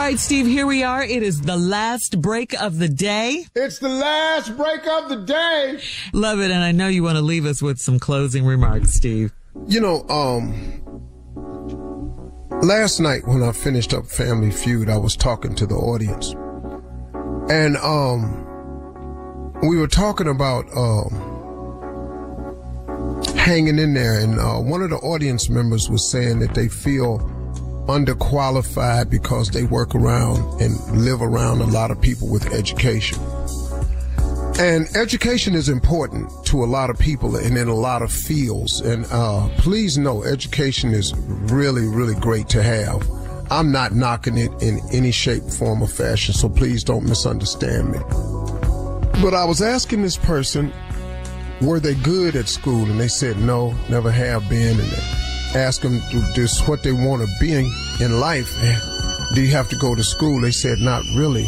All right, Steve, here we are. It is the last break of the day. It's the last break of the day. Love it. And I know you want to leave us with some closing remarks, Steve. You know, um, last night when I finished up Family Feud, I was talking to the audience. And, um, we were talking about, um, hanging in there. And, uh, one of the audience members was saying that they feel underqualified because they work around and live around a lot of people with education. And education is important to a lot of people and in a lot of fields. And uh, please know, education is really, really great to have. I'm not knocking it in any shape, form, or fashion, so please don't misunderstand me. But I was asking this person, were they good at school? And they said, no, never have been. And they asked them just what they want to be in, in life. Do you have to go to school? They said, not really.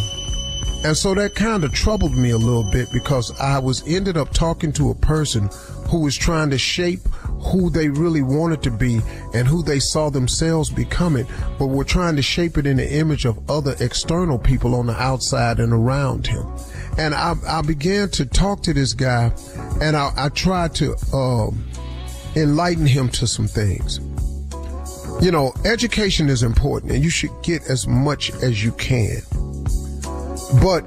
And so that kind of troubled me a little bit because I was ended up talking to a person who was trying to shape who they really wanted to be and who they saw themselves becoming, but were trying to shape it in the image of other external people on the outside and around him. And I, I began to talk to this guy and I, I tried to, um, enlighten him to some things. You know, education is important and you should get as much as you can. But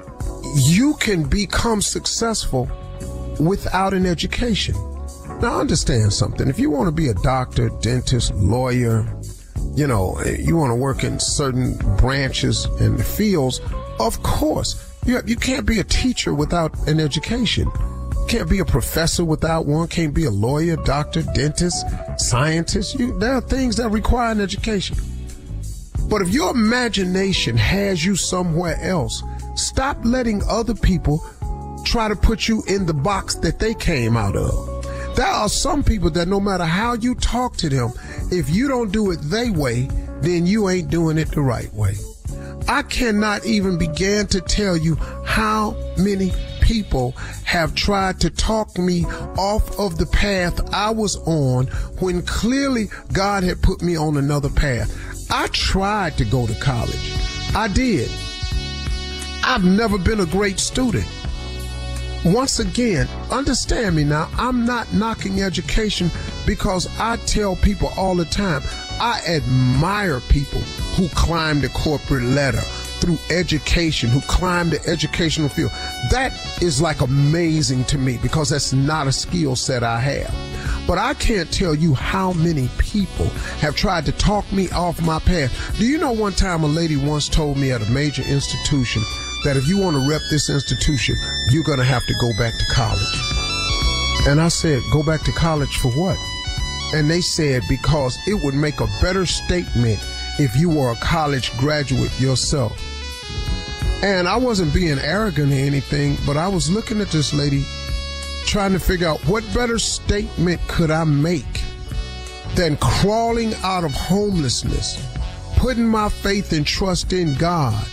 you can become successful without an education. Now understand something. If you want to be a doctor, dentist, lawyer, you know, you want to work in certain branches and fields, of course, you, you can't be a teacher without an education. Can't be a professor without one. Can't be a lawyer, doctor, dentist, scientist. You, there are things that require an education. But if your imagination has you somewhere else, stop letting other people try to put you in the box that they came out of. There are some people that no matter how you talk to them, if you don't do it their way, then you ain't doing it the right way. I cannot even begin to tell you how many people have tried to talk me off of the path I was on when clearly God had put me on another path. I tried to go to college. I did. I've never been a great student. Once again, understand me now, I'm not knocking education because I tell people all the time, I admire people who climb the corporate ladder through education, who climb the educational field. That is like amazing to me because that's not a skill set I have. But I can't tell you how many people have tried to talk me off my path. Do you know one time a lady once told me at a major institution that if you want to rep this institution, you're going to have to go back to college. And I said, go back to college for what? And they said, because it would make a better statement if you were a college graduate yourself. And I wasn't being arrogant or anything, but I was looking at this lady trying to figure out what better statement could I make than crawling out of homelessness, putting my faith and trust in God,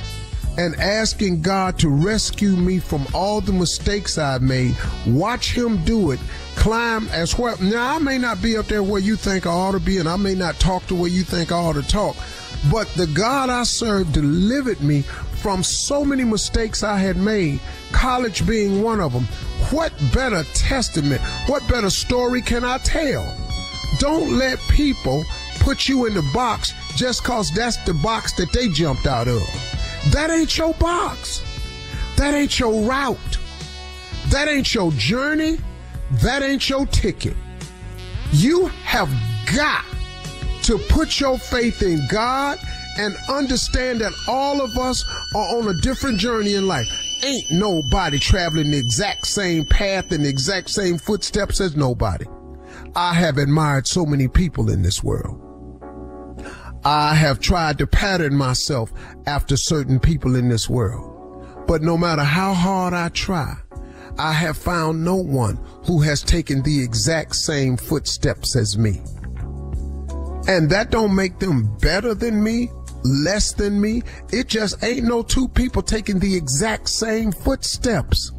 and asking God to rescue me from all the mistakes I've made. Watch Him do it. Climb as well. Now, I may not be up there where you think I ought to be, and I may not talk the way you think I ought to talk, but the God I serve delivered me from so many mistakes I had made, college being one of them. What better testament, what better story can I tell? Don't let people put you in the box just cause that's the box that they jumped out of. That ain't your box. That ain't your route. That ain't your journey. That ain't your ticket. You have got to put your faith in God and understand that all of us are on a different journey in life. Ain't nobody traveling the exact same path and the exact same footsteps as nobody. I have admired so many people in this world. I have tried to pattern myself after certain people in this world. But no matter how hard I try, I have found no one who has taken the exact same footsteps as me. And that don't make them better than me, less than me. It just ain't no two people taking the exact same footsteps.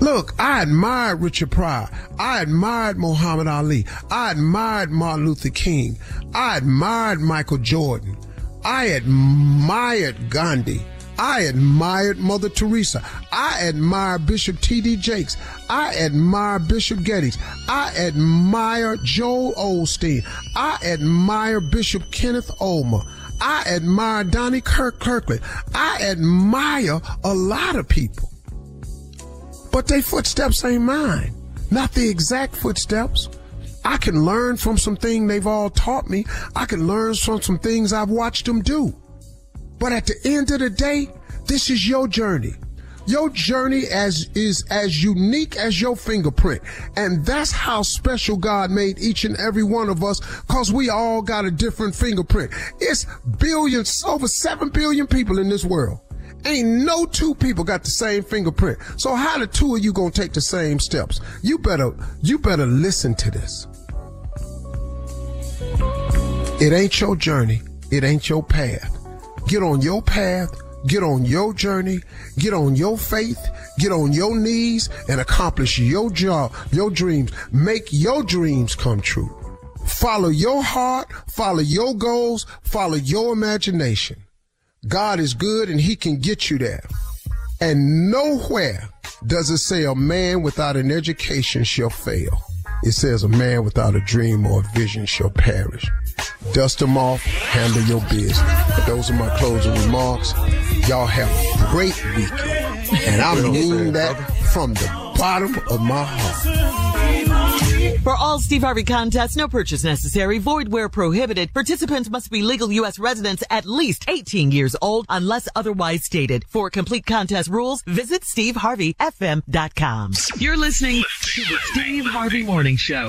Look, I admired Richard Pryor. I admired Muhammad Ali. I admired Martin Luther King. I admired Michael Jordan. I admired Gandhi. I admired Mother Teresa. I admire Bishop T.D. Jakes. I admire Bishop Geddes. I admire Joel Osteen. I admire Bishop Kenneth Ulmer. I admire Donnie Kirk Kirkland. I admire a lot of people. But their footsteps ain't mine. Not the exact footsteps. I can learn from some things they've all taught me. I can learn from some things I've watched them do. But at the end of the day, this is your journey. Your journey as is as unique as your fingerprint. And that's how special God made each and every one of us cause we all got a different fingerprint. It's billions, over 7 billion people in this world. Ain't no two people got the same fingerprint. So how the two of you gonna take the same steps? You better, you better listen to this. It ain't your journey. It ain't your path. Get on your path. Get on your journey. Get on your faith. Get on your knees and accomplish your job, your dreams. Make your dreams come true. Follow your heart. Follow your goals. Follow your imagination. God is good and he can get you there. And nowhere does it say a man without an education shall fail. It says a man without a dream or a vision shall perish. Dust them off, handle your business. But those are my closing remarks. Y'all have a great weekend. And I mean that from the bottom of my heart. For all Steve Harvey contests, no purchase necessary, void where prohibited. Participants must be legal U.S. residents at least 18 years old unless otherwise stated. For complete contest rules, visit SteveHarveyFM.com. You're listening to the Steve Harvey Morning Show.